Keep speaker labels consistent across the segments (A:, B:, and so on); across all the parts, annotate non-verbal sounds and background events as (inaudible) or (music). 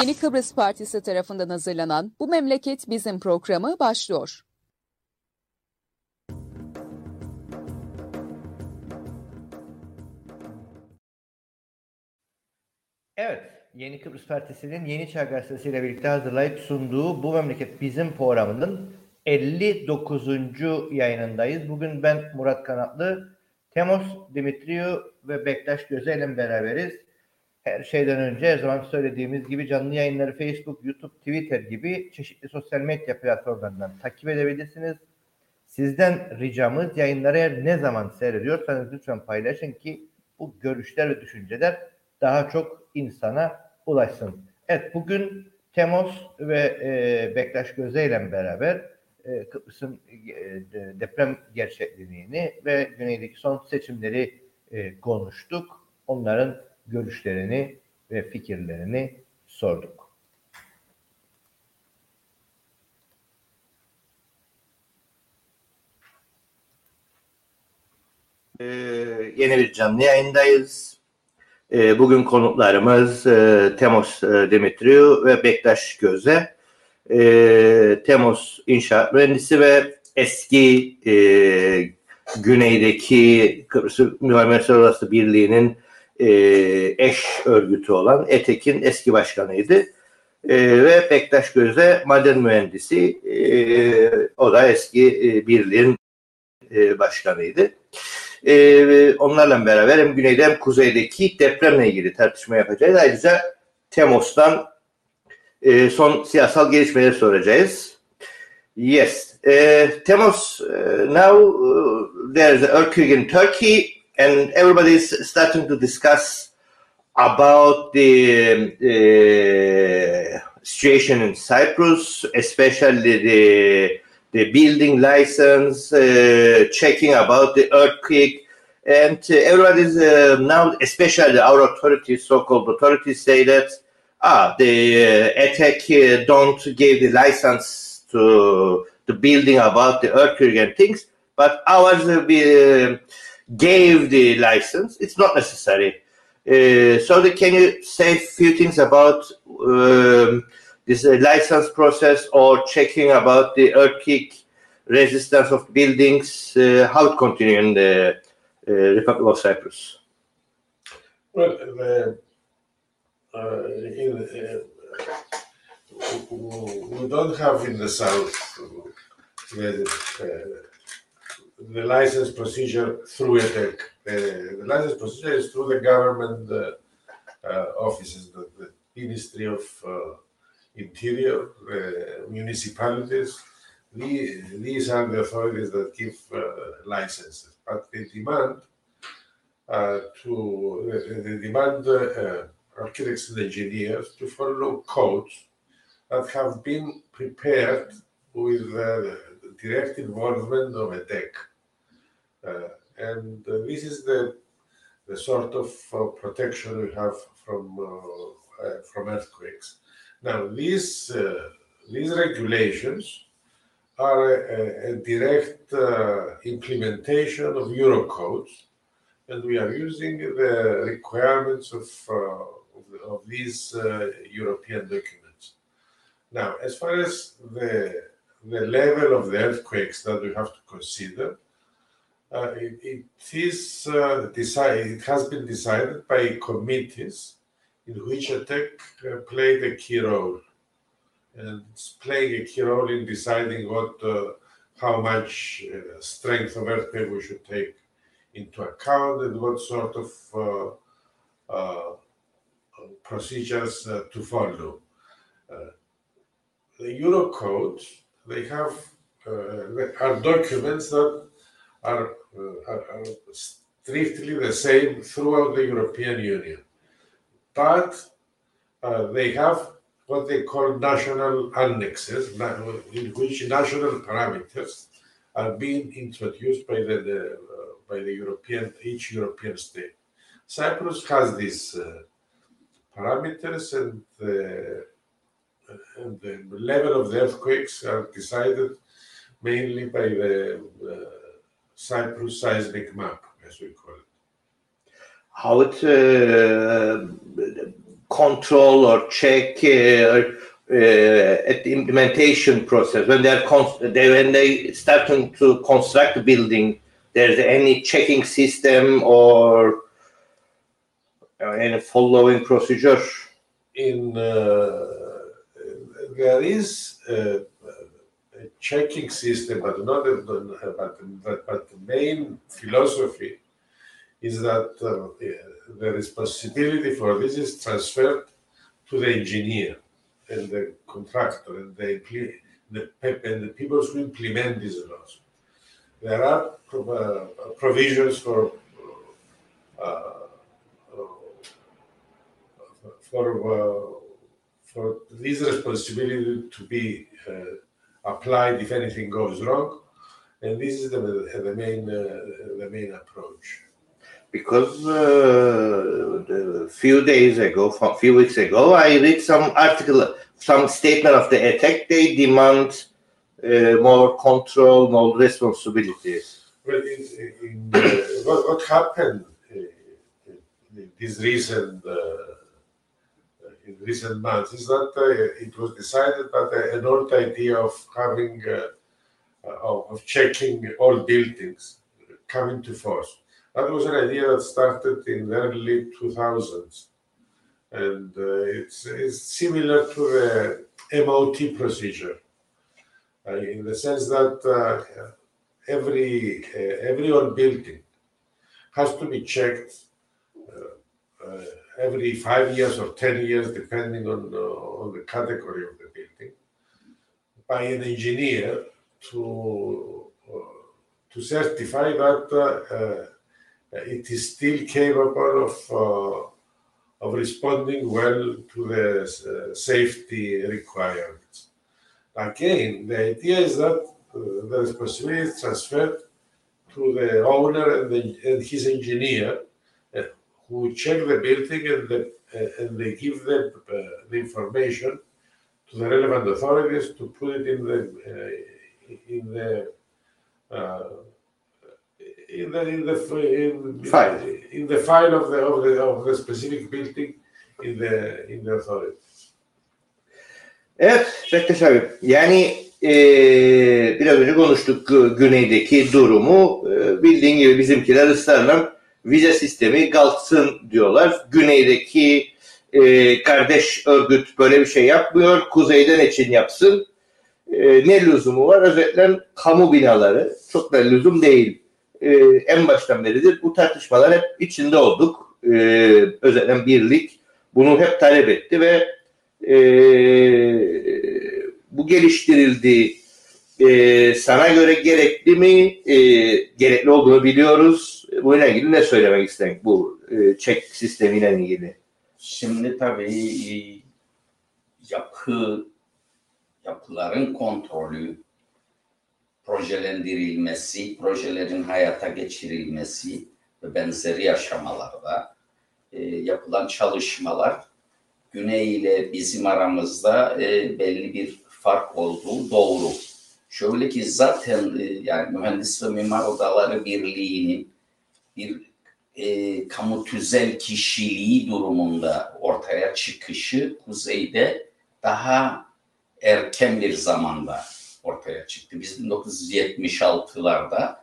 A: Yeni Kıbrıs Partisi tarafından hazırlanan Bu Memleket Bizim programı başlıyor.
B: Evet, Yeni Kıbrıs Partisi'nin Yeni Çağ Gazetesi ile birlikte hazırlayıp sunduğu Bu Memleket Bizim programının 59. yayınındayız. Bugün ben Murat Kanatlı, Temos Dimitriou ve Bektaş Gözel ile beraberiz. Her şeyden önce her zaman söylediğimiz gibi canlı yayınları Facebook, YouTube, Twitter gibi çeşitli sosyal medya platformlarından takip edebilirsiniz. Sizden ricamız yayınları her ne zaman seyrediyorsanız lütfen paylaşın ki bu görüşler ve düşünceler daha çok insana ulaşsın. Evet bugün Temos ve e, Bektaş Göze ile beraber e, Kıbrıs'ın e, deprem gerçekliğini ve güneydeki son seçimleri e, konuştuk. Onların görüşlerini ve fikirlerini sorduk. Ee, yeni bir canlı yayındayız. Ee, bugün konuklarımız e, Temos e, Dimitriou ve Bektaş Göze. E, Temos inşaat mühendisi ve eski e, güneydeki Kıbrıs Mühendisler Odası Birliği'nin e, eş örgütü olan ETEK'in eski başkanıydı. E, ve Bektaş Gözde maden mühendisi. E, o da eski e, birliğin e, başkanıydı. E, onlarla beraber hem güneyde hem kuzeydeki depremle ilgili tartışma yapacağız. Ayrıca Temos'tan e, son siyasal gelişmeleri soracağız. Yes, uh, Temos, uh, now uh, there's earthquake in Turkey. And everybody's starting to discuss about the uh, situation in Cyprus, especially the the building license, uh, checking about the earthquake, and uh, everybody's uh, now, especially our authorities, so-called authorities, say that ah, the uh, attack uh, don't give the license to the building about the earthquake and things, but ours will be gave the license. It's not necessary. Uh, so the, can you say a few things about um, this uh, license process or checking about the earthquake resistance of buildings, uh, how it continues in the uh, Republic of Cyprus?
C: Well, the, uh, in, uh, we don't have in the south the license procedure through ETEK. The, the license procedure is through the government uh, uh, offices, the, the, Ministry of uh, Interior, municipalities. The, these are the authorities that give uh, licenses. But the demand uh, to the, demand uh, architects and engineers to follow codes that have been prepared with direct involvement of ETEK. Uh, Uh, and uh, this is the, the sort of uh, protection we have from, uh, uh, from earthquakes. Now, these, these regulations are a, a direct implementation of Eurocodes, and we are using the requirements of, of, these European documents. Now, as far as the the level of the earthquakes that we have to consider, uh, it, it is uh, decided, it has been decided by committees in which ETEK uh, played a key role. And it's playing a key role in deciding what, uh, how much uh, strength of earthquake we should take into account and what sort of uh, procedures to follow. the Eurocode they have uh, are documents that are, uh, are, are, strictly the same throughout the European Union, but uh, they have what they call national annexes, in which national parameters are being introduced by the, the uh, by the European each European state. Cyprus has these uh, parameters and the and the level of the earthquakes are decided mainly by the uh, Cyprus seismic map, as we call it.
B: How it uh, control or check uh, uh, at the implementation process when they're they, when they starting to construct the building there's any checking system or uh, any following procedure
C: in uh, there is a, a, checking system but not but, but, the main philosophy is that uh, the responsibility for this is transferred to the engineer and the contractor and the, the, and the people who implement these laws. There are uh, provisions for uh, for uh, for this responsibility to be uh, applied if anything goes wrong, and this is the, the main uh, the main approach
B: because uh, a few days ago, a few weeks ago, I read some article, some statement of the attack. They demand uh, more control, more responsibilities.
C: Well, in, in, uh, what, what, happened uh, in this recent uh, recent months is that uh, it was decided that an old idea of having of checking all buildings come into force that was an idea that started in the early 2000s. And uh, it's, it's, similar to the MOT procedure uh, in the sense that uh, every, uh, every old building has to be checked uh, uh, every five years or 10 years, depending on, on the category of the building, by an engineer to, to certify that it is still capable of uh, of responding well to the uh, safety requirements. Again, the idea is that uh, the responsibility is transferred to the owner and, the, and his engineer, uh, who check the building and, the, uh, and they give the, uh, the information to the relevant authorities to put it in the in the in the in the in, file. in the file of the of the of the specific building in the in the authority.
B: Evet Bektaş abi. Yani e, biraz önce konuştuk güneydeki durumu. E, bildiğin gibi bizimkiler ısrarla vize sistemi kalksın diyorlar. Güneydeki e, kardeş örgüt böyle bir şey yapmıyor. Kuzeyden için yapsın. E, ne lüzumu var? Özellikle kamu binaları çok da lüzum değil e, en baştan beridir bu tartışmalar hep içinde olduk. E, özellikle birlik bunu hep talep etti ve e, bu geliştirildi. E, sana göre gerekli mi? E, gerekli olduğunu biliyoruz. Bununla ilgili ne söylemek istedik bu e, çek sistemiyle ilgili?
D: Şimdi tabii yapı yapıların kontrolü projelendirilmesi, projelerin hayata geçirilmesi ve benzeri aşamalarda e, yapılan çalışmalar Güney ile bizim aramızda e, belli bir fark olduğu doğru. Şöyle ki zaten e, yani Mühendis ve Mimar Odaları Birliği'nin bir e, kamu tüzel kişiliği durumunda ortaya çıkışı kuzeyde daha erken bir zamanda ortaya çıktı. Biz 1976'larda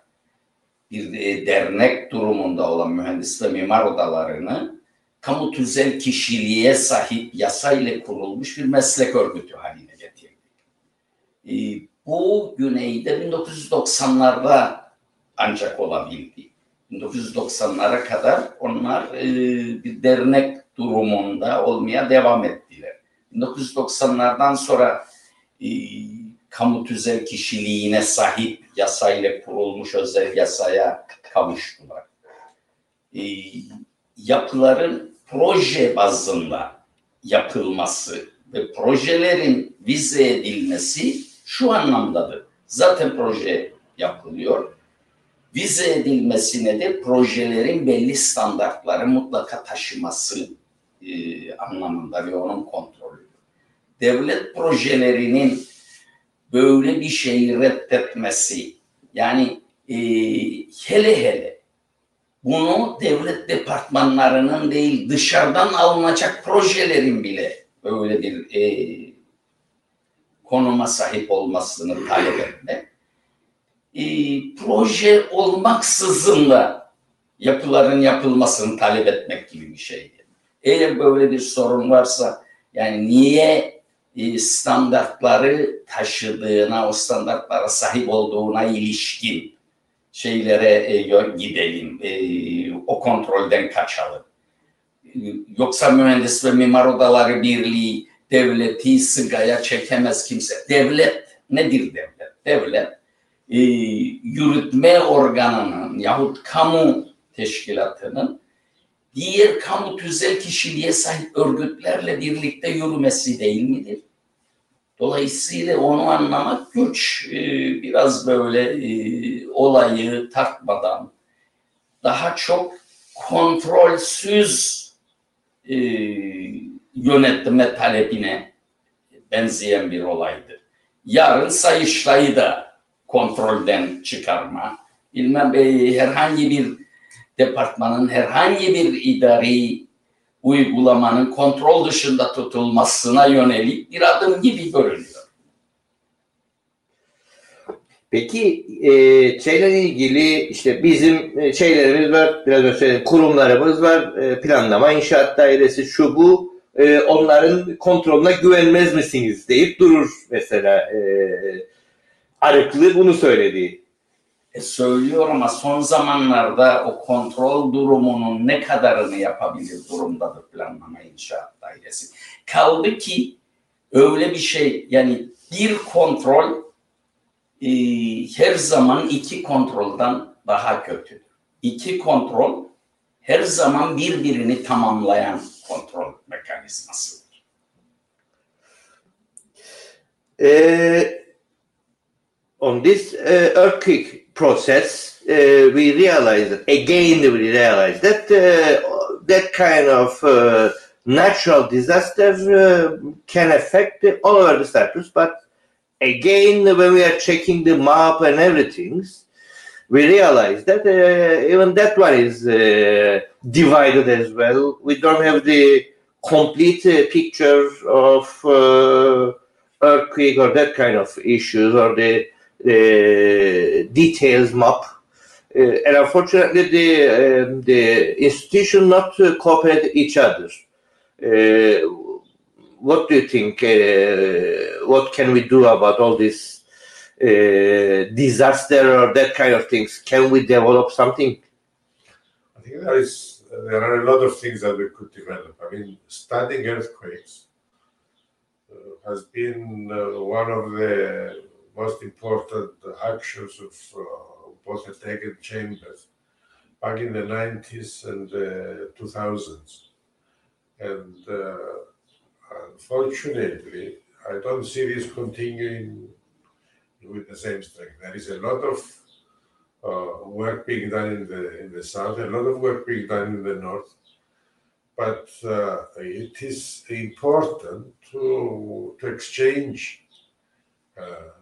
D: bir e, dernek durumunda olan mühendis ve mimar odalarını kamu tüzel kişiliğe sahip yasa ile kurulmuş bir meslek örgütü haline getirdik. E, bu güneyde 1990'larda ancak olabildi. 1990'lara kadar onlar e, bir dernek durumunda olmaya devam ettiler. 1990'lardan sonra kamu tüzel kişiliğine sahip yasayla kurulmuş özel yasaya kavuştular. E, yapıların proje bazında yapılması ve projelerin vize edilmesi şu anlamdadır. Zaten proje yapılıyor. Vize edilmesi nedir? Projelerin belli standartları mutlaka taşıması e, anlamında ve onun kontrolü. Devlet projelerinin böyle bir şeyi reddetmesi yani e, hele hele bunu devlet departmanlarının değil dışarıdan alınacak projelerin bile böyle bir e, konuma sahip olmasını talep etmek. E, proje olmaksızın da yapıların yapılmasını talep etmek gibi bir şeydi. Eğer böyle bir sorun varsa yani niye e, standartları taşıdığına, o standartlara sahip olduğuna ilişkin şeylere e, gidelim, e, o kontrolden kaçalım. Yoksa mühendis ve mimar odaları birliği devleti sıgaya çekemez kimse. Devlet nedir devlet? Devlet e, yürütme organının yahut kamu teşkilatının diğer kamu tüzel kişiliğe sahip örgütlerle birlikte yürümesi değil midir? Dolayısıyla onu anlamak güç. Ee, biraz böyle e, olayı tartmadan daha çok kontrolsüz e, yönetme talebine benzeyen bir olaydır. Yarın Sayıştay'ı da kontrolden çıkarma, bilmem e, herhangi bir departmanın herhangi bir idari uygulamanın kontrol dışında tutulmasına yönelik bir adım gibi görünüyor.
B: Peki e, şeyle ilgili işte bizim e, şeylerimiz var, biraz önce söyledim, kurumlarımız var, e, planlama, inşaat dairesi, şu bu, e, onların kontrolüne güvenmez misiniz deyip durur mesela e, Arıklı bunu söyledi.
D: E söylüyor ama son zamanlarda o kontrol durumunun ne kadarını yapabilir durumdadır planlama inşaat dairesi. Kaldı ki öyle bir şey yani bir kontrol e, her zaman iki kontroldan daha kötüdür. İki kontrol her zaman birbirini tamamlayan kontrol mekanizmasıdır.
B: Ee, on this uh, earthquake process, uh, we realized again we realized that uh, that kind of uh, natural disaster uh, can affect all over the Cyprus. But again, when we are checking the map and everything, we realize that uh, even that one is divided as well. We don't have the complete picture of earthquake or that kind of issues or the details map. Uh, and unfortunately, the um, the institution not uh, cooperate each other. Uh, what do you think? what can we do about all this disaster or that kind of things? Can we develop something?
C: I think there is there are a lot of things that we could develop. I mean, studying earthquakes uh, has been uh, one of the most important actions of uh, both the and Chambers back in the 90s and uh, 2000s. And uh, unfortunately, I don't see this continuing with the same strength. There is a lot of uh, work being done in the in the south, a lot of work being done in the north, but uh, it is important to to exchange uh,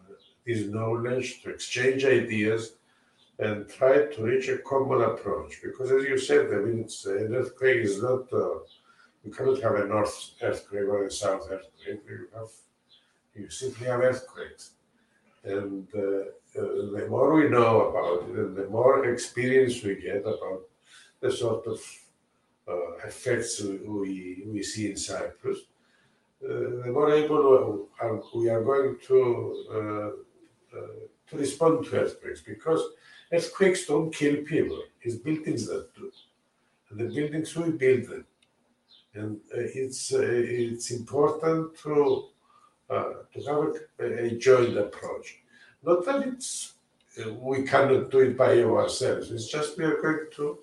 C: this knowledge, to exchange ideas, and try to reach a common approach. Because, as you said, I mean, it's, an earthquake is not, uh, you cannot have a north earthquake or a south earthquake. You have, you simply have earthquakes. And uh, uh, the more we know about it, and the more experience we get about the sort of uh, effects we, we see in Cyprus, uh, the more able we are going to uh, uh, to respond to earthquakes because earthquakes don't kill people. It's buildings that do. And the buildings we build them. And uh, it's uh, it's important to to have a, a, joint approach. Not that it's we cannot do it by ourselves. It's just we are going to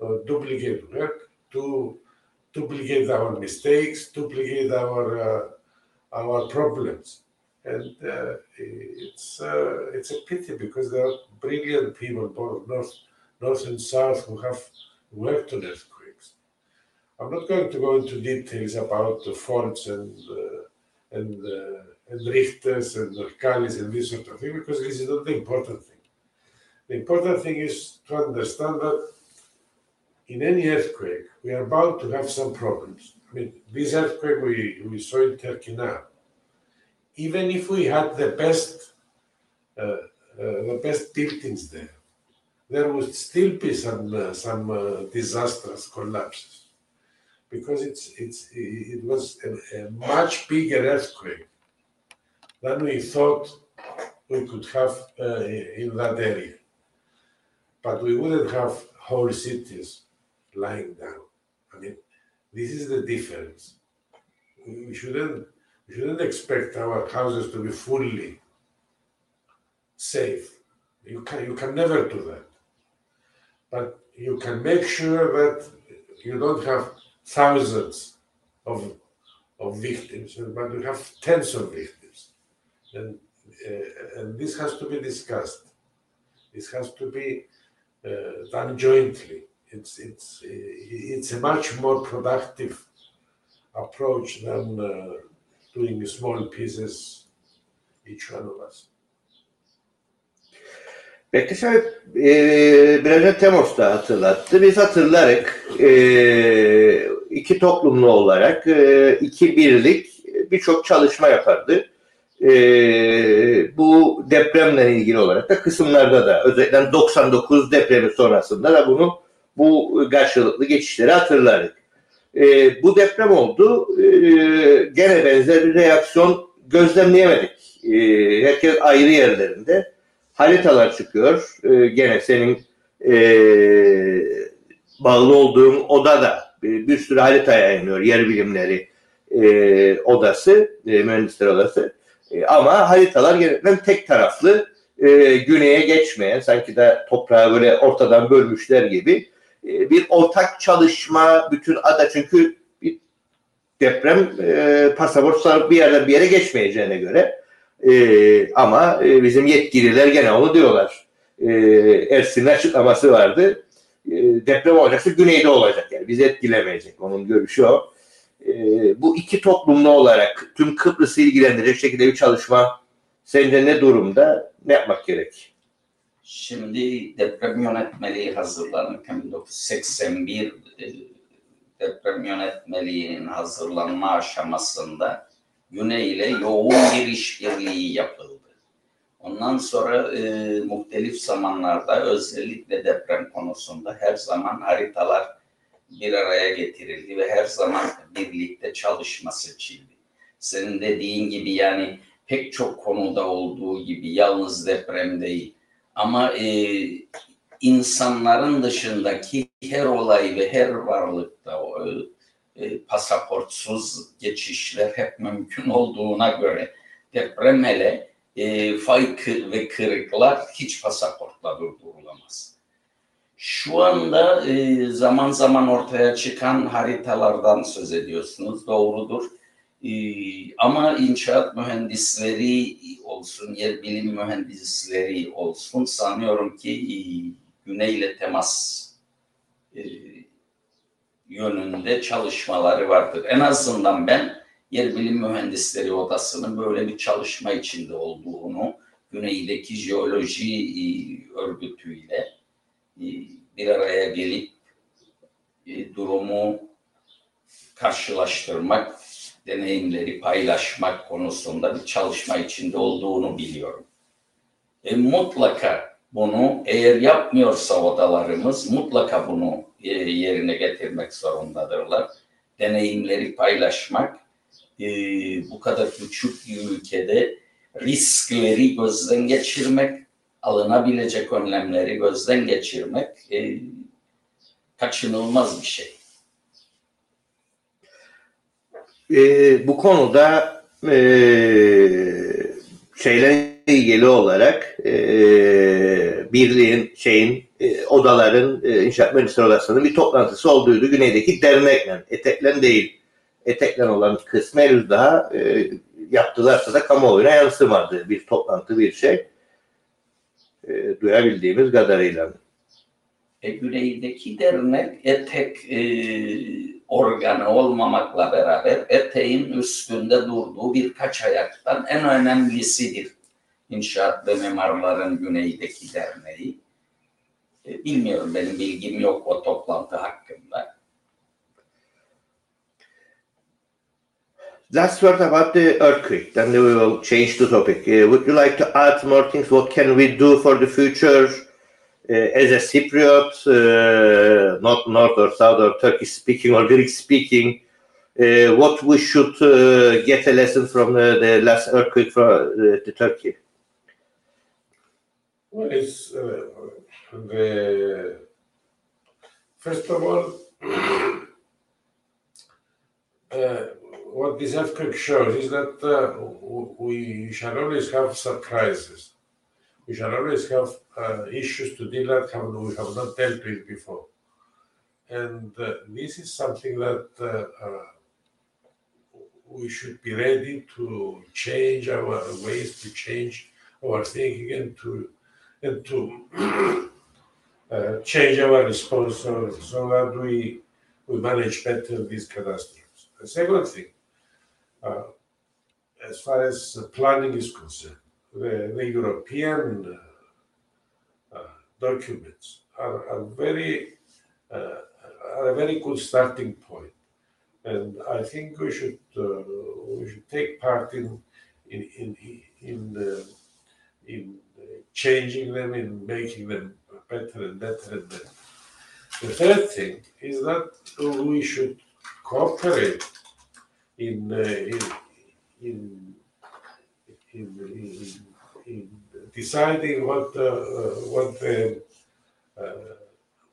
C: uh, duplicate work, to duplicate our mistakes, duplicate our uh, our problems and uh, it's uh, it's a pity because there are brilliant people both north north and south who have worked on earthquakes. I'm not going to go into details about the faults and uh, and uh, and Richters and Mercallis and this sort of thing because this is not the important thing. The important thing is to understand that in any earthquake, we are bound to have some problems. I mean, this earthquake we, we saw in Turkey now, even if we had the best uh, uh, the best buildings there, there would still be some uh, some uh, disastrous collapses because it's it's it was a, a much bigger earthquake than we thought we could have uh, in that area. But we wouldn't have whole cities lying down. I mean, this is the difference. We shouldn't we shouldn't expect our houses to be fully safe. You can you can never do that. But you can make sure that you don't have thousands of of victims, but you have tens of victims, and uh, and this has to be discussed. This has to be uh, done jointly. It's it's it's a much more productive approach than uh, doing small pieces, each one of us.
B: Bektaş abi e, biraz Temos da hatırlattı. Biz hatırlarak e, iki toplumlu olarak e, iki birlik birçok çalışma yapardı. E, bu depremle ilgili olarak da kısımlarda da özellikle 99 depremi sonrasında da bunu bu karşılıklı geçişleri hatırlarız. E, bu deprem oldu. E, gene benzer bir reaksiyon gözlemleyemedik. E, herkes ayrı yerlerinde haritalar çıkıyor. E, gene senin e, bağlı olduğun oda da bir, bir sürü harita yayınlıyor. Yer bilimleri e, odası, e, mühendisler odası. E, ama haritalar genellikle tek taraflı e, güneye geçmeyen, sanki de toprağı böyle ortadan bölmüşler gibi bir ortak çalışma bütün ada çünkü bir deprem e, pasaport bir yerden bir yere geçmeyeceğine göre e, ama e, bizim yetkililer gene onu diyorlar. E, Ersin'in açıklaması vardı. E, deprem olacaksa güneyde olacak yani. Bizi etkilemeyecek. Onun görüşü o. E, bu iki toplumlu olarak tüm Kıbrıs'ı ilgilendirecek şekilde bir çalışma sence ne durumda? Ne yapmak gerek?
D: Şimdi deprem yönetmeliği hazırlanırken 1981 e, deprem yönetmeliğinin hazırlanma aşamasında Güney ile yoğun bir işbirliği yapıldı. Ondan sonra e, muhtelif zamanlarda özellikle deprem konusunda her zaman haritalar bir araya getirildi ve her zaman birlikte çalışma seçildi. Senin dediğin gibi yani pek çok konuda olduğu gibi yalnız deprem değil ama e, insanların dışındaki her olay ve her varlıkta e, e, pasaportsuz geçişler hep mümkün olduğuna göre deprem hele e, fay ve kırıklar hiç pasaportla durdurulamaz. Şu anda e, zaman zaman ortaya çıkan haritalardan söz ediyorsunuz, doğrudur. E, ama inşaat mühendisleri olsun, yer bilim mühendisleri olsun sanıyorum ki e, güneyle temas e, yönünde çalışmaları vardır. En azından ben Yer Bilim Mühendisleri Odası'nın böyle bir çalışma içinde olduğunu Güney'deki jeoloji e, örgütüyle bir araya gelip durumu karşılaştırmak, deneyimleri paylaşmak konusunda bir çalışma içinde olduğunu biliyorum. E, mutlaka bunu eğer yapmıyorsa odalarımız mutlaka bunu e, yerine getirmek zorundadırlar. Deneyimleri paylaşmak, e, bu kadar küçük bir ülkede riskleri gözden geçirmek, alınabilecek önlemleri gözden geçirmek e, kaçınılmaz bir şey.
B: E, bu konuda e, şeyle ilgili olarak e, birliğin şeyin e, odaların e, inşaat mühendisleri odasının bir toplantısı olduğuydu güneydeki dernekle eteklen değil eteklen olan kısmı henüz daha e, yaptılarsa da kamuoyuna yansımadı bir toplantı bir şey e, duyabildiğimiz kadarıyla.
D: E, güneydeki dernek etek e, organı olmamakla beraber eteğin üstünde durduğu birkaç ayaktan en önemlisidir. İnşaat ve Mimarların Güney'deki derneği. E, bilmiyorum benim bilgim yok o toplantı hakkında.
B: Last word about the earthquake, then we will change the topic. Uh, would you like to add more things? What can we do for the future as a Cypriot, uh, not North or South or Turkish speaking or Greek speaking? Uh, what we should uh, get a lesson from the, last earthquake uh, the Turkey?
C: Well, it's uh, the first of all, (clears throat) uh, what this earthquake shows is that uh, we shall always have surprises. We shall always have uh, issues to deal with have we have not dealt with before, and uh, this is something that uh, uh, we should be ready to change our ways, to change our thinking, and to and to (clears throat) uh, change our response so, that we we manage better these catastrophes. The second thing, uh, as far as planning is concerned, the, the European documents are, are very uh, are a very good starting point, and I think we should uh, we should take part in in in in, uh, in changing them, in making them better and better and better. The third thing is that we should cooperate in uh, in, in, in, in deciding what uh, uh, what the uh,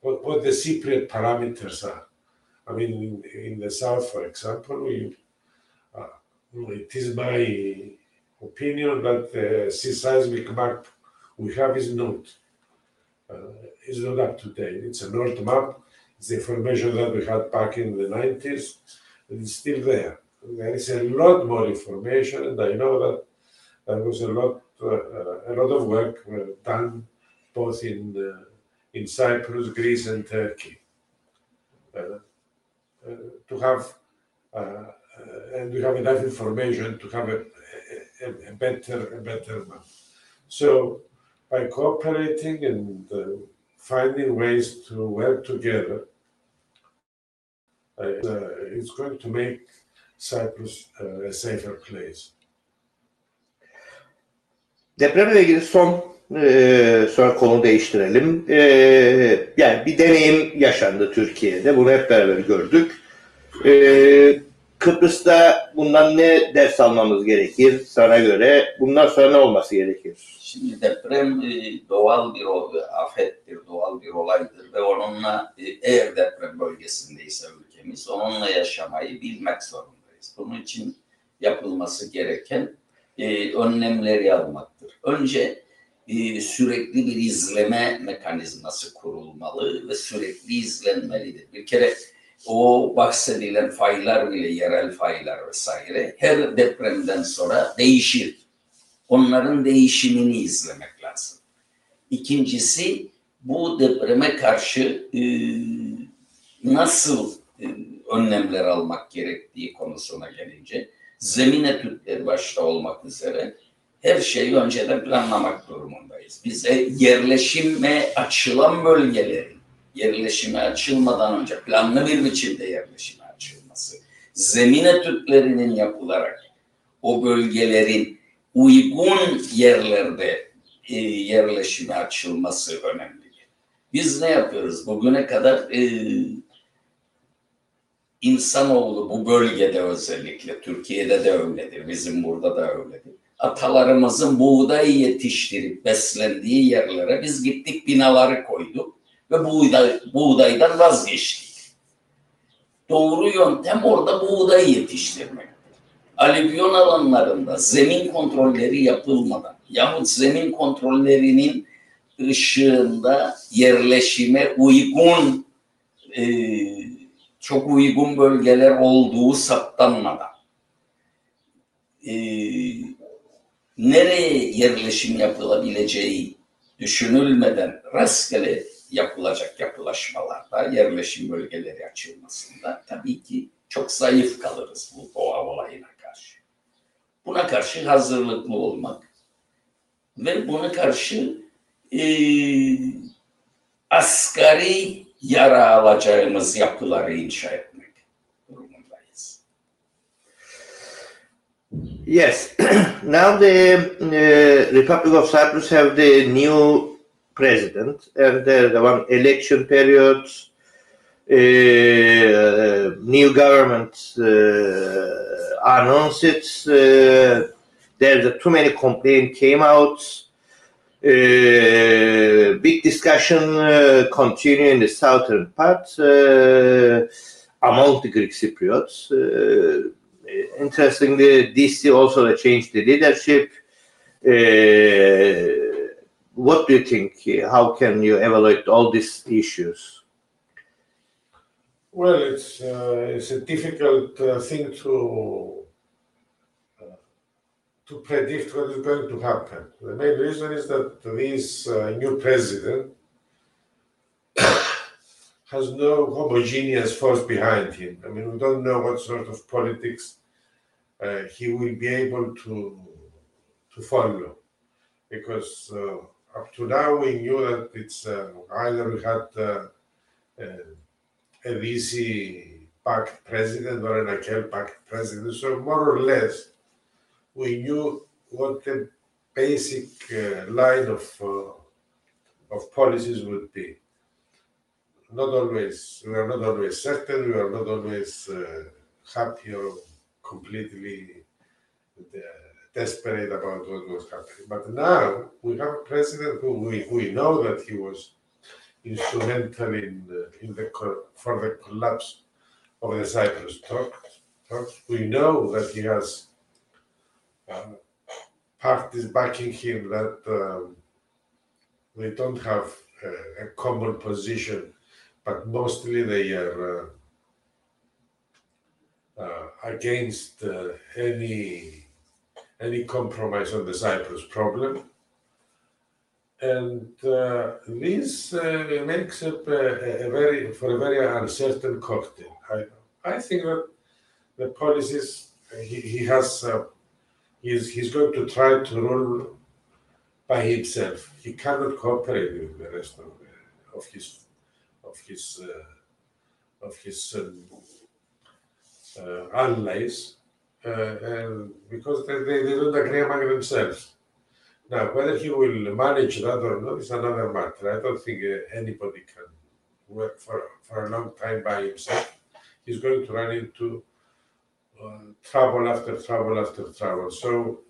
C: what, what the Cypriot parameters are. I mean, in, in the south, for example, we uh, it is my opinion that the sea seismic map we have is not uh, is not up to date. It's an old map. It's the information that we had back in the 90s, and it's still there. There is a lot more information, and I know that there was a lot a lot of work uh, done both in uh, in Cyprus, Greece, and Turkey uh, uh, to have. Uh, uh, and we have enough information to have a, a, a better a better map. So by cooperating and uh, finding ways to work together, uh, uh, it's going to make Cyprus uh, a safer place.
B: Depremle ilgili son e, sonra konu değiştirelim. E, yani bir deneyim yaşandı Türkiye'de. Bunu hep beraber gördük. E, Kıbrıs'ta bundan ne ders almamız gerekir sana göre? Bundan sonra ne olması gerekir?
D: Şimdi deprem e, doğal bir afettir, doğal bir olaydır ve onunla e, eğer deprem bölgesindeyse ülkemiz onunla yaşamayı bilmek zorundayız. Bunun için yapılması gereken e, önlemleri almaktır. Önce e, sürekli bir izleme mekanizması kurulmalı ve sürekli izlenmelidir. Bir kere o bahsedilen faylar bile yerel faylar vesaire her depremden sonra değişir. Onların değişimini izlemek lazım. İkincisi bu depreme karşı e, nasıl e, önlemler almak gerektiği konusuna gelince zemin etütleri başta olmak üzere her şeyi önceden planlamak durumundayız. Bize yerleşime açılan bölgelerin yerleşime açılmadan önce planlı bir biçimde yerleşime açılması, zemin etütlerinin yapılarak o bölgelerin uygun yerlerde e, yerleşime açılması önemli. Biz ne yapıyoruz? Bugüne kadar e, insanoğlu bu bölgede özellikle, Türkiye'de de öyledir, bizim burada da öyledir. Atalarımızın buğday yetiştirip beslendiği yerlere biz gittik binaları koyduk ve buğday, buğdaydan vazgeçtik. Doğru yöntem orada buğday yetiştirmek. Alüvyon alanlarında zemin kontrolleri yapılmadan yahut zemin kontrollerinin ışığında yerleşime uygun e, çok uygun bölgeler olduğu saptanmadan e, nereye yerleşim yapılabileceği düşünülmeden rastgele yapılacak yapılaşmalarda yerleşim bölgeleri açılmasında tabii ki çok zayıf kalırız bu doğa olayına karşı. Buna karşı hazırlıklı olmak ve buna karşı e, asgari yara alacağımız yapıları inşa etmek durumundayız.
B: Yes. (clears throat) now the uh, Republic of Cyprus have the new president and the, the one election period, uh, new government uh, announced. Uh, there's too many complaints came out. Uh, big discussion uh, continue in the southern part uh, among the Greek Cypriots. Uh, interestingly, DC also changed the leadership. Uh, what do you think? How can you evaluate all these issues?
C: Well, it's uh, it's a difficult thing to to predict what is going to happen. The main reason is that this uh, new president (coughs) has no homogeneous force behind him. I mean, we don't know what sort of politics uh, he will be able to to follow, because uh, up to now we knew that it's uh, either we had. Uh, uh, a VC backed president or an Akel backed president. So more or less, we knew what the basic uh, line of uh, of policies would be. Not always, we are not always certain. We are not always uh, happy or completely uh, desperate about what was happening. But now we have a president who we, we know that he was instrumental in the, in the for the collapse of the Cyprus talks. talks. We know that he has uh, parties backing him that um, they don't have uh, a common position, but mostly they are uh, uh, against uh, any any compromise on the Cyprus problem and uh, this uh, makes up a, a very for a very uncertain cocktail. I, I think that the policies he, he has uh, he's he's going to try to rule by himself. He cannot cooperate with the rest of, the, of his of his uh, of his um, uh, allies, uh, because they, they, they don't agree among themselves. Now, whether he will manage that or not is another matter. I don't think uh, anybody can work for, for a long time by himself. He's going to run into uh, trouble after trouble after trouble. So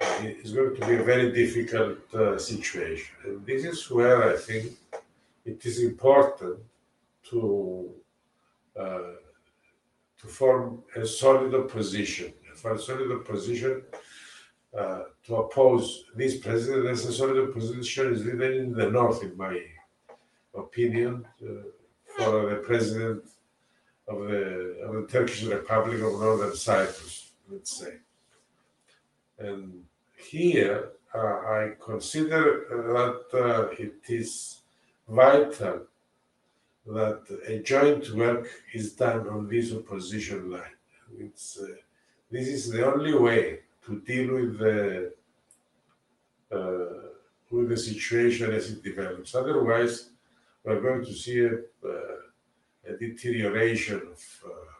C: it's going to be a very difficult uh, situation. And this is where I think it is important to uh, to form a solid opposition. For a solid opposition, uh, to oppose this president as a solid opposition is even in the north, in my opinion, uh, for the president of the, of the Turkish Republic of Northern Cyprus, let's say. And here, uh, I consider that uh, it is vital that a joint work is done on this opposition line. It's, uh, this is the only way to deal with the uh, with the situation as it develops. Otherwise, we're going to see a, uh, a deterioration of uh,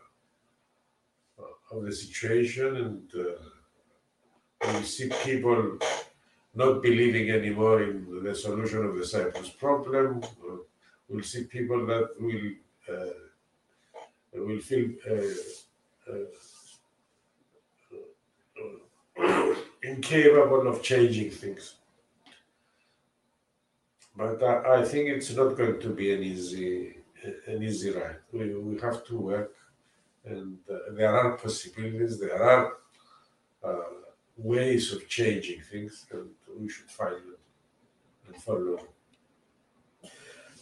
C: of the situation, and uh, we see people not believing anymore in the solution of the Cyprus problem. We'll see people that will uh, will feel. Uh, uh, incapable of changing things. But I, I think it's not going to be an easy an easy ride. We, we have to work, and uh, there are possibilities. There are uh, ways of changing things, and we should find them and follow.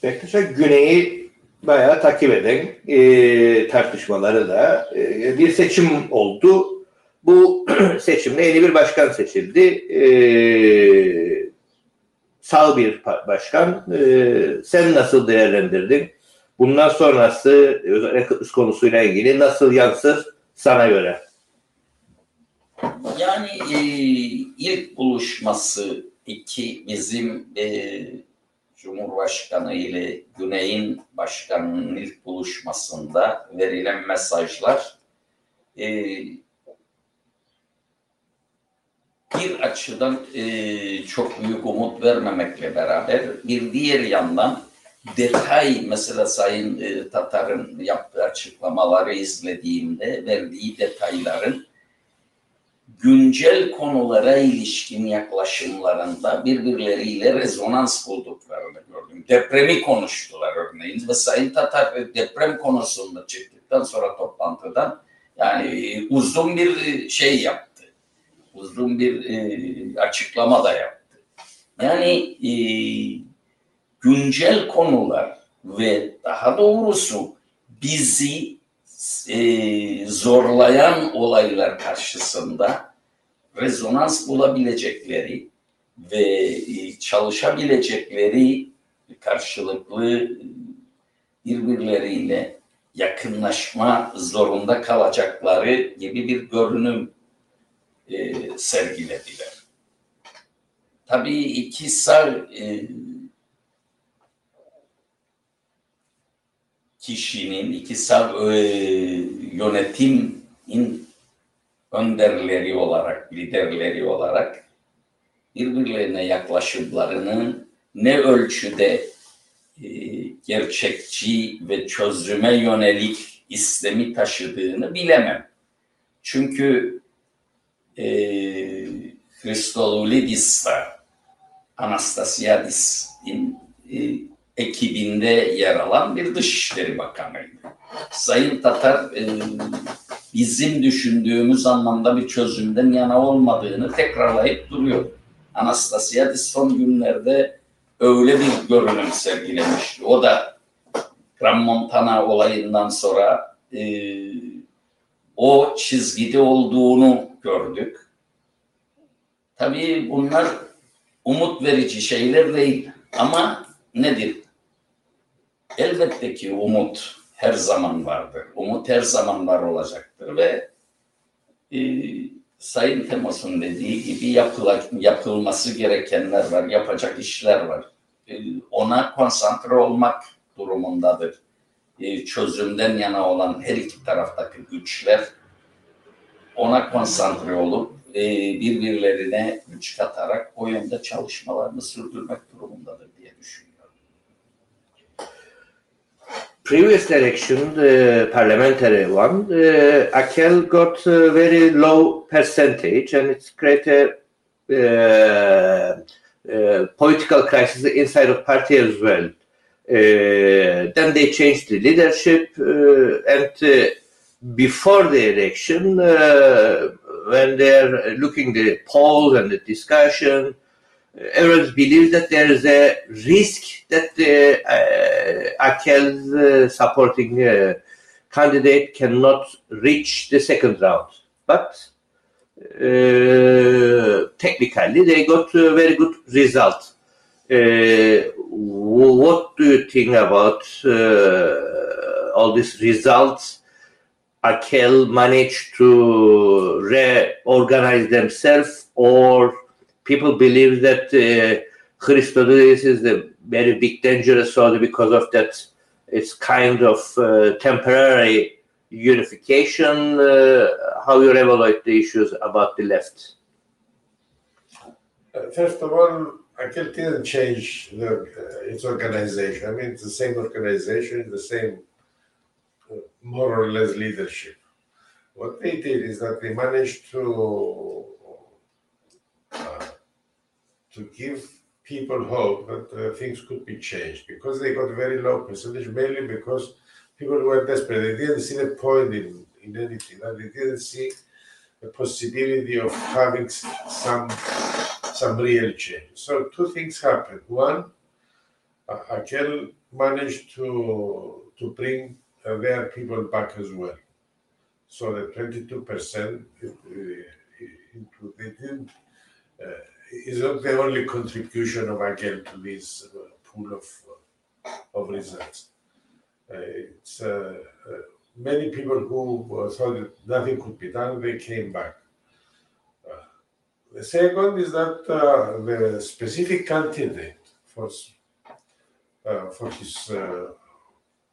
B: Bektaş'a Güney'i bayağı takip eden e, tartışmaları da e, bir seçim oldu. Bu (clears throat) seçimde yeni bir başkan seçildi. E, sağ bir başkan. E, sen nasıl değerlendirdin? Bundan sonrası özellikle Kıbrıs konusuyla ilgili nasıl yansır sana göre?
D: Yani e, ilk buluşması iki bizim e, Cumhurbaşkanı ile Güney'in başkanının ilk buluşmasında verilen mesajlar e, bir açıdan e, çok büyük umut vermemekle beraber bir diğer yandan detay mesela Sayın e, Tatar'ın yaptığı açıklamaları izlediğimde verdiği detayların güncel konulara ilişkin yaklaşımlarında birbirleriyle rezonans bulduklarını gördüm. Depremi konuştular örneğin ve Sayın Tatar deprem konusunda çıktıktan sonra toplantıdan yani uzun bir şey yaptı. Uzun bir e, açıklama da yaptı. Yani e, güncel konular ve daha doğrusu bizi e, zorlayan olaylar karşısında rezonans bulabilecekleri ve e, çalışabilecekleri karşılıklı birbirleriyle yakınlaşma zorunda kalacakları gibi bir görünüm e, sergilediler. Tabii iki sağ e, kişinin, ikisel e, yönetimin önderleri olarak, liderleri olarak birbirlerine yaklaşımlarının ne ölçüde e, gerçekçi ve çözüme yönelik istemi taşıdığını bilemem. Çünkü e, Christodoulidis'la Anastasiadis'in e, ekibinde yer alan bir Dışişleri Bakanıydı. Sayın Tatar e, bizim düşündüğümüz anlamda bir çözümden yana olmadığını tekrarlayıp duruyor. Anastasiadis son günlerde öyle bir görünüm sergilemişti. O da Gran Montana olayından sonra e, o çizgide olduğunu gördük. Tabii bunlar umut verici şeyler değil. Ama nedir? Elbette ki umut her zaman vardır. Umut her zaman var olacaktır ve e, Sayın Temos'un dediği gibi yapıla, yapılması gerekenler var, yapacak işler var. E, ona konsantre olmak durumundadır. E, çözümden yana olan her iki taraftaki güçler ona konsantre olup e, birbirlerine güç katarak o yönde çalışmalarını sürdürmek durumundadır
B: previous election, the parliamentary one, uh, Akel got a very low percentage, and it's created uh, uh, political crisis inside of party as well. Uh, then they changed the leadership, uh, and uh, before the election, when they're looking the polls and the discussion, everyone believes that there is a risk that the uh, Akel's uh, supporting uh, candidate cannot reach the second round. But uh, technically, they got a very good result. Uh, what do you think about uh, all these results? Akel managed to reorganize themselves or people believe that uh, Christodoulidis is a very big dangerous sword because of that. It's kind of uh, temporary unification. Uh, how you evaluate the issues about the left?
C: Uh, first of all, Akel didn't change the, uh, its organization. I mean, it's the same organization, the same uh, more or less leadership. What they did is that they managed to to give people hope that uh, things could be changed because they got very low percentage, mainly because people were desperate. They didn't see the point in, in anything. That they didn't see the possibility of having some some real change. So two things happened. One, Akel managed to to bring uh, their people back as well. So the 22 percent, uh, they didn't. Uh, is not the only contribution of Akel to this uh, pool of, uh, of results. Uh, it's uh, uh, many people who uh, thought that nothing could be done, they came back. the second is that the specific candidate for uh, for his uh,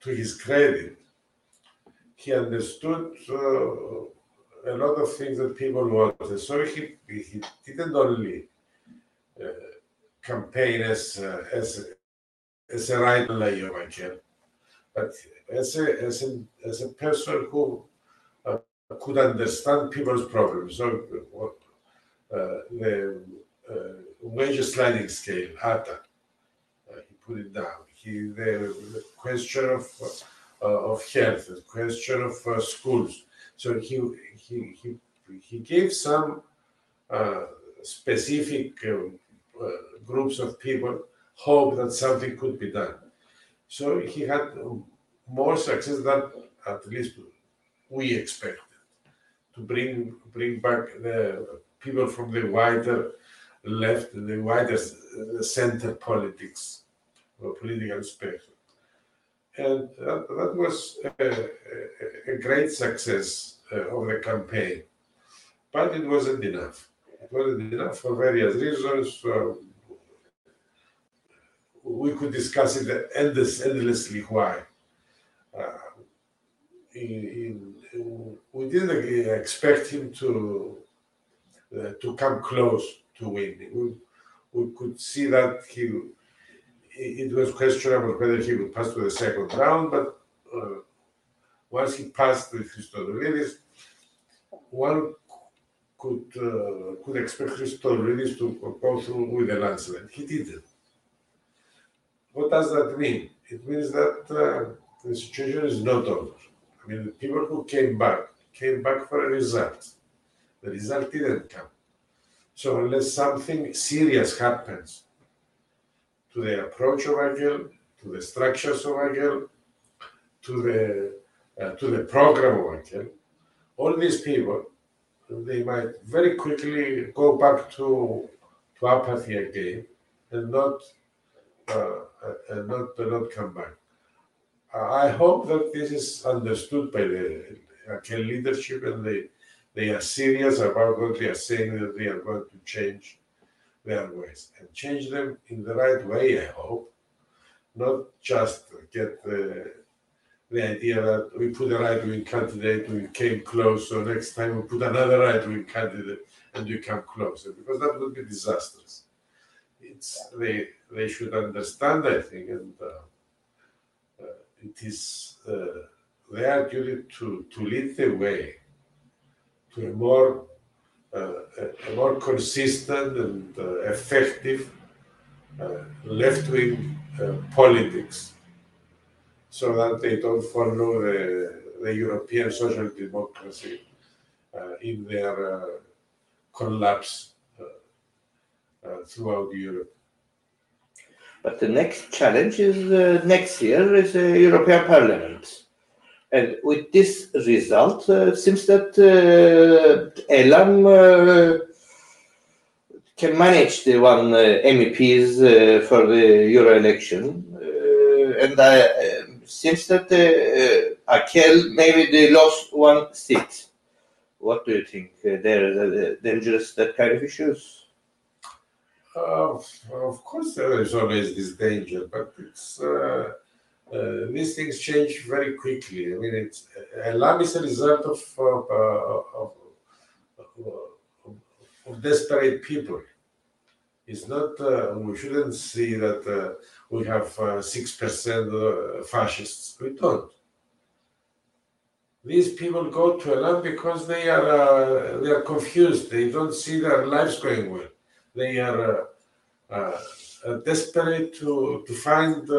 C: to his credit, he understood uh, a lot of things that people wanted. So he he didn't only campaign as uh, as as a right like Michael, but as a as a as a person who uh, could understand people's problems. So uh, the uh, sliding scale, ATA, uh, he put it down. He the, the question of uh, of health, the question of schools. So he he he he gave some specific um, Uh, groups of people hope that something could be done. So he had more success than at least we expected to bring bring back the people from the wider left, the wider uh, center politics or political spectrum. And that, that was a, a, great success uh, of the campaign. But it wasn't enough. It for various reasons. Uh, we could discuss it endless, endlessly why. Uh, in, in, we didn't expect him to uh, to come close to winning. We, we could see that he it was questionable whether he would pass to the second round, but uh, once he passed with Christodoulides, one could uh, could expect Christodoulides to go through with a landslide. He didn't. What does that mean? It means that uh, the situation is not over. I mean, the people who came back came back for a result. The result didn't come. So unless something serious happens to the approach of AKEL, to the structures of AKEL, to the uh, to the program of AKEL, all these people they might very quickly go back to to apathy again and not uh, and not not come back. I hope that this is understood by the AKEL leadership and they they are serious about what they are saying that they are going to change their ways and change them in the right way, I hope. Not just get the, the idea that we put a right wing candidate, and we came close, so next time we put another right wing candidate and we come closer, because that would be disastrous. It's they they should understand, I think, and uh, uh, it is uh, their duty to to lead the way to a more uh, a more consistent and uh, effective uh, left-wing politics, so that they don't follow the, the European social democracy in their collapse throughout Europe.
B: But the next challenge is uh, next year is the European Parliament. And with this result, uh, seems that uh, Elam uh, can manage the one uh, MEPs uh, for the Euro election. Uh, and I, seems that uh, Akel maybe they lost one seat. What do you think? they're dangerous, that kind of issues?
C: of course, there is always this danger, but it's uh, these things change very quickly. I mean, it's Elam is a result of, uh, of, of, of, desperate people. It's not, uh, we shouldn't see that uh, we have 6% uh, fascists. We don't. These people go to Elam because they are, they are confused. They don't see their lives going well. They are desperate to, to find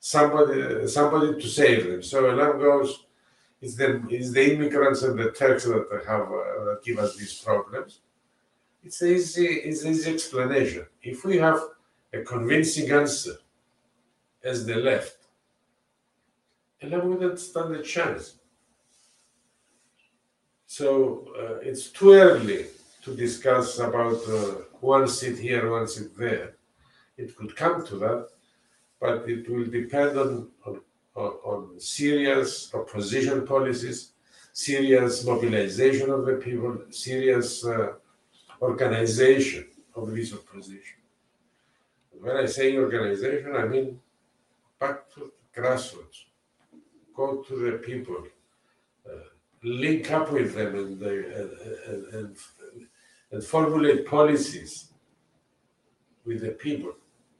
C: somebody somebody to save them. So Elam goes, it's the it's the immigrants and the Turks that have uh, that give us these problems. It's easy it's easy explanation. If we have a convincing answer as the left, Elam wouldn't stand a chance. So uh, it's too early to discuss about uh, one seat here, one seat there. It could come to that, but it will depend on, on, on serious opposition policies, serious mobilization of the people, serious uh, organization of this opposition. When I say organization, I mean back to grassroots. Go to the people, uh, link up with them, and, they, and, and, and, formulate policies with the people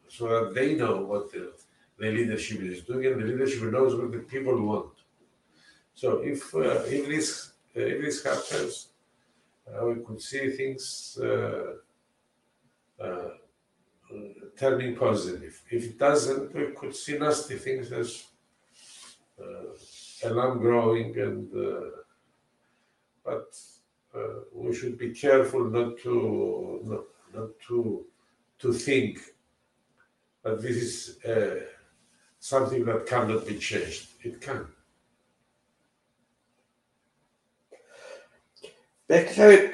C: so that they know what the, the leadership is doing and the leadership knows what the people want. So if uh, if this uh, if this happens, we could see things uh, uh, turning positive. If it doesn't, we could see nasty things as uh, Elam growing and but we should be careful not to not, not to to think that this is uh, something that cannot be changed. It can.
B: Belki tabii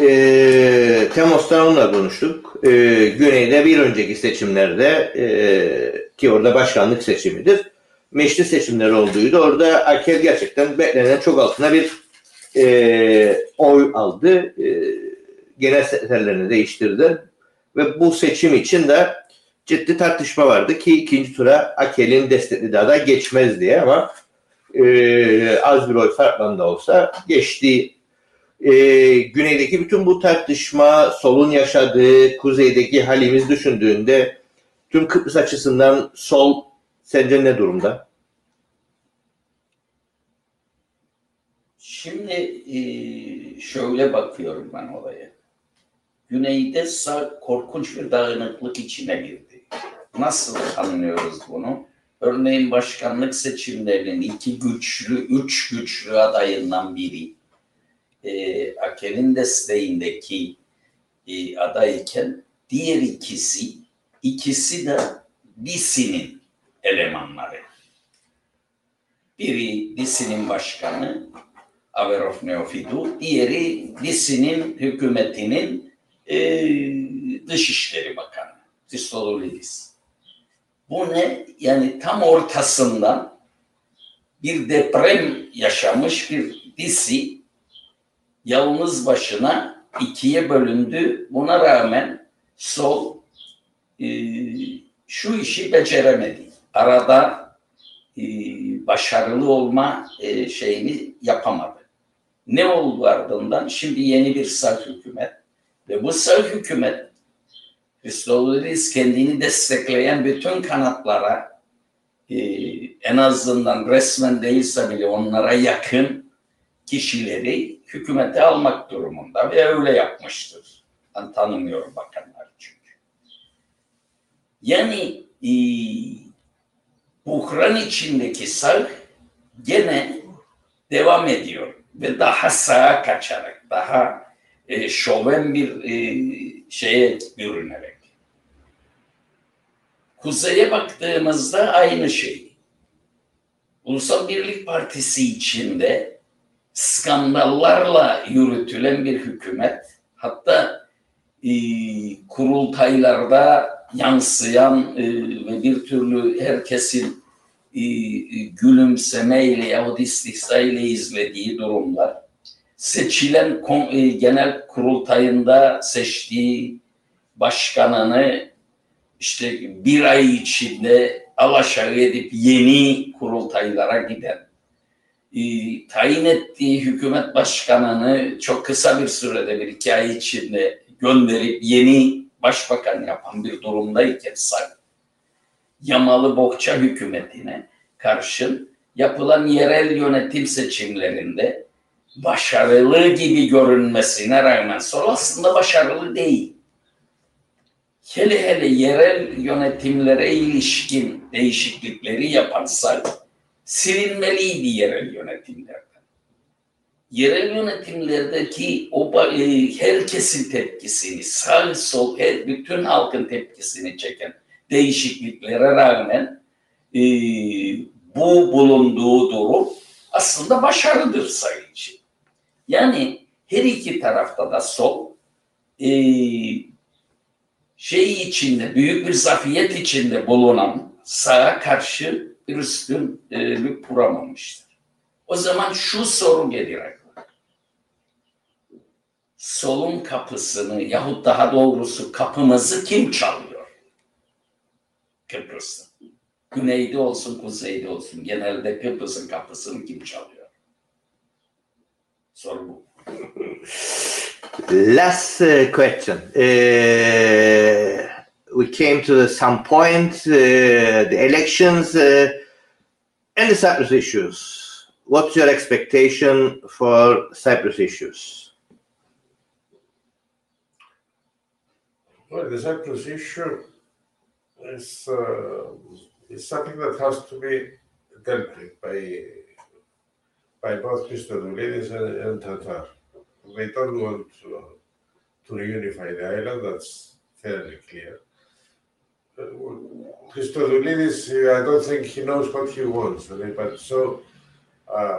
B: (clears throat) e, Temmuz'dan onunla konuştuk. E, Güney'de bir önceki seçimlerde e, ki orada başkanlık seçimidir. Meclis seçimleri olduğuydu. Orada Akel gerçekten beklenen çok altına bir e, oy aldı. E, genel sekreterlerini değiştirdi. Ve bu seçim için de ciddi tartışma vardı ki ikinci tura Akel'in desteklediği aday geçmez diye ama e, az bir oy farkla olsa geçti. E, güneydeki bütün bu tartışma, solun yaşadığı, kuzeydeki halimiz düşündüğünde tüm Kıbrıs açısından sol sence ne durumda?
D: Şimdi e, şöyle bakıyorum ben olaya. Güneyde sağ korkunç bir dağınıklık içine girdi. Nasıl anlıyoruz bunu? Örneğin başkanlık seçimlerinin iki güçlü, üç güçlü adayından biri e, Akel'in desteğindeki e, adayken diğer ikisi, ikisi de DİSİ'nin elemanları. Biri DİSİ'nin başkanı Averov Neofidu, diğeri DİSİ'nin hükümetinin e, Dışişleri Bakanı Christodoulides. Bu ne? Yani tam ortasından bir deprem yaşamış bir disi yalnız başına ikiye bölündü. Buna rağmen sol e, şu işi beceremedi. Arada e, başarılı olma e, şeyini yapamadı. Ne oldu ardından? Şimdi yeni bir sağ hükümet ve bu sağ hükümet Christodoulides kendini destekleyen bütün kanatlara e, en azından resmen değilse bile onlara yakın kişileri hükümete almak durumunda ve öyle yapmıştır. Ben tanımıyorum bakanlar çünkü. Yani e, buhran içindeki sağ gene devam ediyor ve daha sağa kaçarak, daha e, şoven bir e, şeye bürünerek. Kuzeye baktığımızda aynı şey. Ulusal Birlik Partisi içinde skandallarla yürütülen bir hükümet, hatta e, kurultaylarda yansıyan e, ve bir türlü herkesin e, gülümsemeyle yahut istihzayla izlediği durumlar, seçilen e, genel kurultayında seçtiği başkanını işte bir ay içinde alaşağı edip yeni kurultaylara giden, e, tayin ettiği hükümet başkanını çok kısa bir sürede bir iki ay içinde gönderip yeni başbakan yapan bir durumdayken Yamalı Bohça hükümetine karşın yapılan yerel yönetim seçimlerinde başarılı gibi görünmesine rağmen sol aslında başarılı değil. Hele hele yerel yönetimlere ilişkin değişiklikleri yapansak silinmeliydi yerel yönetimlerden. Yerel yönetimlerdeki o e, herkesin tepkisini, sağ sol her bütün halkın tepkisini çeken değişikliklere rağmen e, bu bulunduğu durum aslında başarıdır sayı için. Yani her iki tarafta da sol e, şey içinde, büyük bir zafiyet içinde bulunan sağa karşı üstünlük kuramamıştır. O zaman şu soru gelir aklıma. Solun kapısını yahut daha doğrusu kapımızı kim çalıyor? Kıbrıs'ta. Güneyde olsun, kuzeyde olsun. Genelde Kıbrıs'ın kapısını kim çalıyor? Soru bu. (laughs)
B: Last uh, question. Uh, we came to some point, uh, the elections uh, and the Cyprus issues. What's your expectation for Cyprus issues?
C: Well, the Cyprus issue is, uh, is something that has to be dealt with by, by both Christodoulidis and, and Tatar. They don't want to, to reunify the island, that's fairly clear. Christodoulidis, I don't think he knows what he wants, but so uh,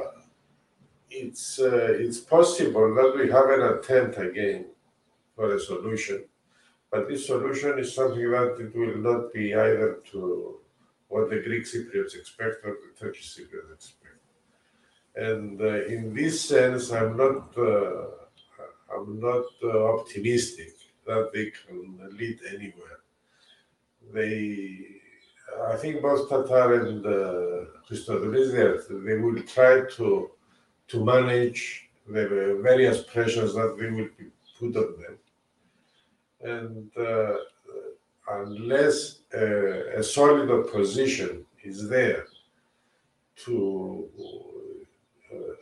C: it's, uh, it's possible that we have an attempt again for a solution. But this solution is something that it will not be either to what the Greek Cypriots expect or the Turkish Cypriots expect. And uh, in this sense, I'm not, uh, I'm not uh, optimistic that they can lead anywhere. They, I think both Tatar and uh, they will try to to manage the various pressures that they will be put on them. And uh, unless uh, a solid opposition is there to uh,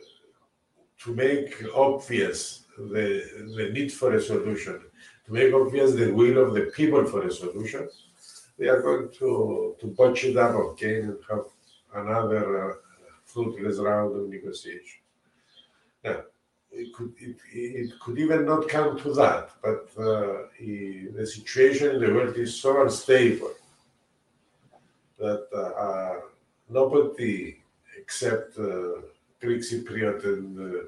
C: to make obvious the the need for a solution, to make obvious the will of the people for a solution, they are going to to botch it up again and have another uh, fruitless round of negotiation. Now, it could it, it could even not come to that, but uh, he, the situation in the world is so unstable that uh, uh, nobody except uh, Greek Cypriot and, uh,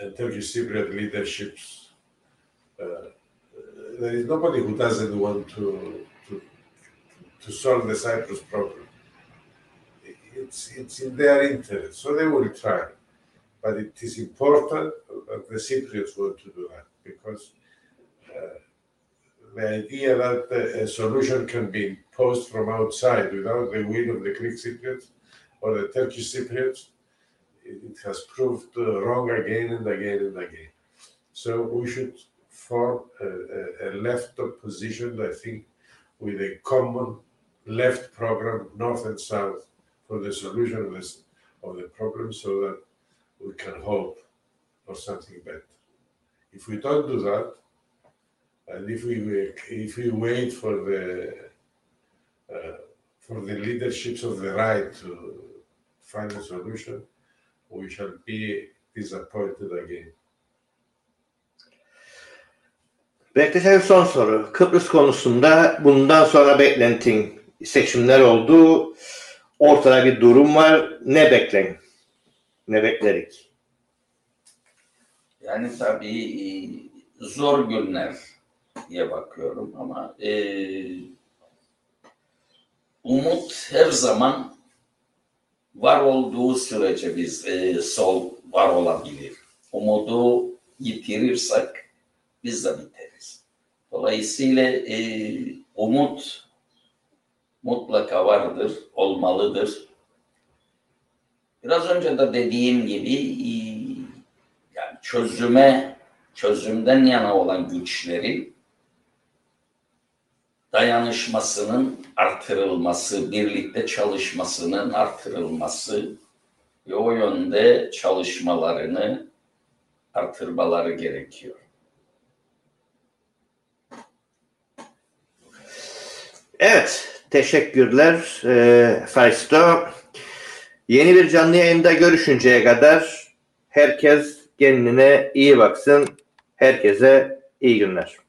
C: and Turkish Cypriot leaderships, uh, there is nobody who doesn't want to, to solve the Cyprus problem. It's it's in their interest, so they will try but it is important that the Cypriots want to do that because uh, the idea that a solution can be imposed from outside without the will of the Greek Cypriots or the Turkish Cypriots, it, it has proved uh, wrong again and again and again. So we should form a, a, a left opposition, I think, with a common left program, north and south, for the solution of, this, of the problem so that we can hope for something better. If we don't do that, and if we if we wait for the uh, for the leaderships of the right to find a solution, we shall be disappointed again.
B: Bektaş son soru. Kıbrıs konusunda bundan sonra beklentin seçimler oldu. Ortada bir durum var. Ne beklen? Ne beklerik?
D: Yani tabii zor günler diye bakıyorum ama e, umut her zaman var olduğu sürece biz e, sol var olabilir. Umudu yitirirsek biz de biteriz. Dolayısıyla e, umut mutlaka vardır, olmalıdır. Biraz önce de dediğim gibi yani çözüme, çözümden yana olan güçlerin dayanışmasının artırılması, birlikte çalışmasının artırılması ve o yönde çalışmalarını artırmaları gerekiyor.
B: Evet, teşekkürler e, Faisto. Yeni bir canlı yayında görüşünceye kadar herkes kendine iyi baksın. Herkese iyi günler.